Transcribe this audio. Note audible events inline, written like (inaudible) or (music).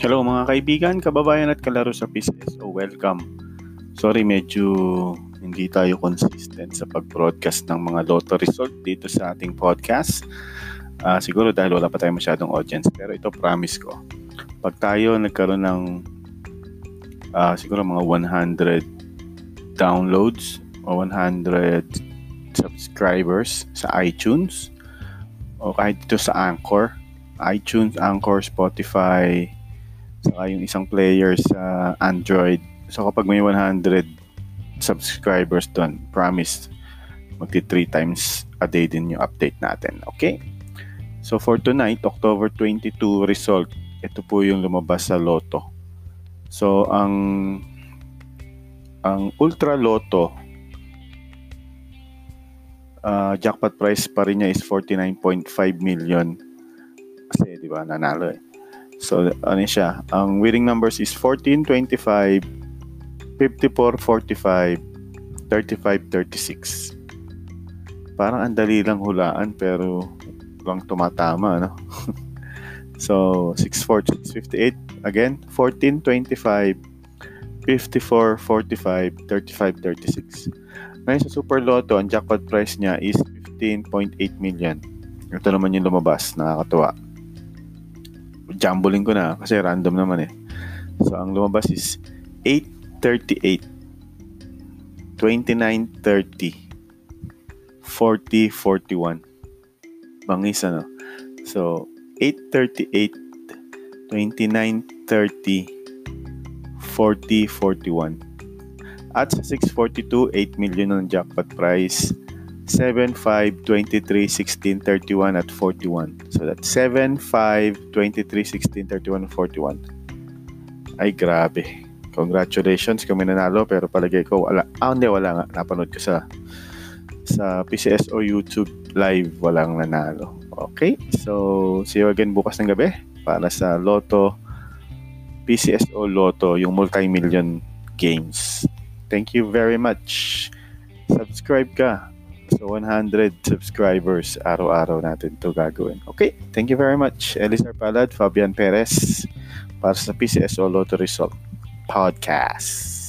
Hello mga kaibigan, kababayan at kalaro sa PCSO. Welcome. Sorry, medyo hindi tayo consistent sa pag-broadcast ng mga lotto result dito sa ating podcast. Uh, siguro dahil wala pa tayong masyadong audience. Pero ito promise ko. Pag tayo nagkaroon ng uh, siguro mga 100 downloads o 100 subscribers sa iTunes o kahit dito sa Anchor, iTunes, Anchor, Spotify, Saka yung isang player sa Android. So kapag may 100 subscribers doon, promise, magti 3 times a day din yung update natin. Okay? So for tonight, October 22 result, ito po yung lumabas sa Lotto. So ang ang Ultra Lotto uh, jackpot price pa rin niya is 49.5 million. Kasi 'di ba nanalo eh. So, ano siya? Ang winning numbers is 14, 25, 54, 45, 35, 36. Parang ang dali lang hulaan pero lang tumatama, no? (laughs) so, 6, 4, 6, 58. Again, 14, 25, 54, 45, 35, 36. Ngayon sa Super Lotto, ang jackpot price niya is 15.8 million. Ito naman yung lumabas, nakakatuwa jumbling ko na kasi random naman eh. So, ang lumabas is 838, 2930, 4041. Bangis ano. So, 838, 2930, 4041. At sa 642, 8 million ang jackpot price. 7, 5, 23, 16, 31 at 41. So that's 7, 5, 23, 16, 31, 41. Ay, grabe. Congratulations kami nanalo pero palagay ko wala. Ah, hindi, wala nga. Napanood ko sa sa PCSO YouTube live walang nanalo. Okay? So, see you again bukas ng gabi para sa Lotto PCSO Lotto, yung multi-million games. Thank you very much. Subscribe ka So 100 subscribers araw-araw natin to gagawin. Okay, thank you very much. Elisar Palad, Fabian Perez para sa PCSO Lotto Result Podcast.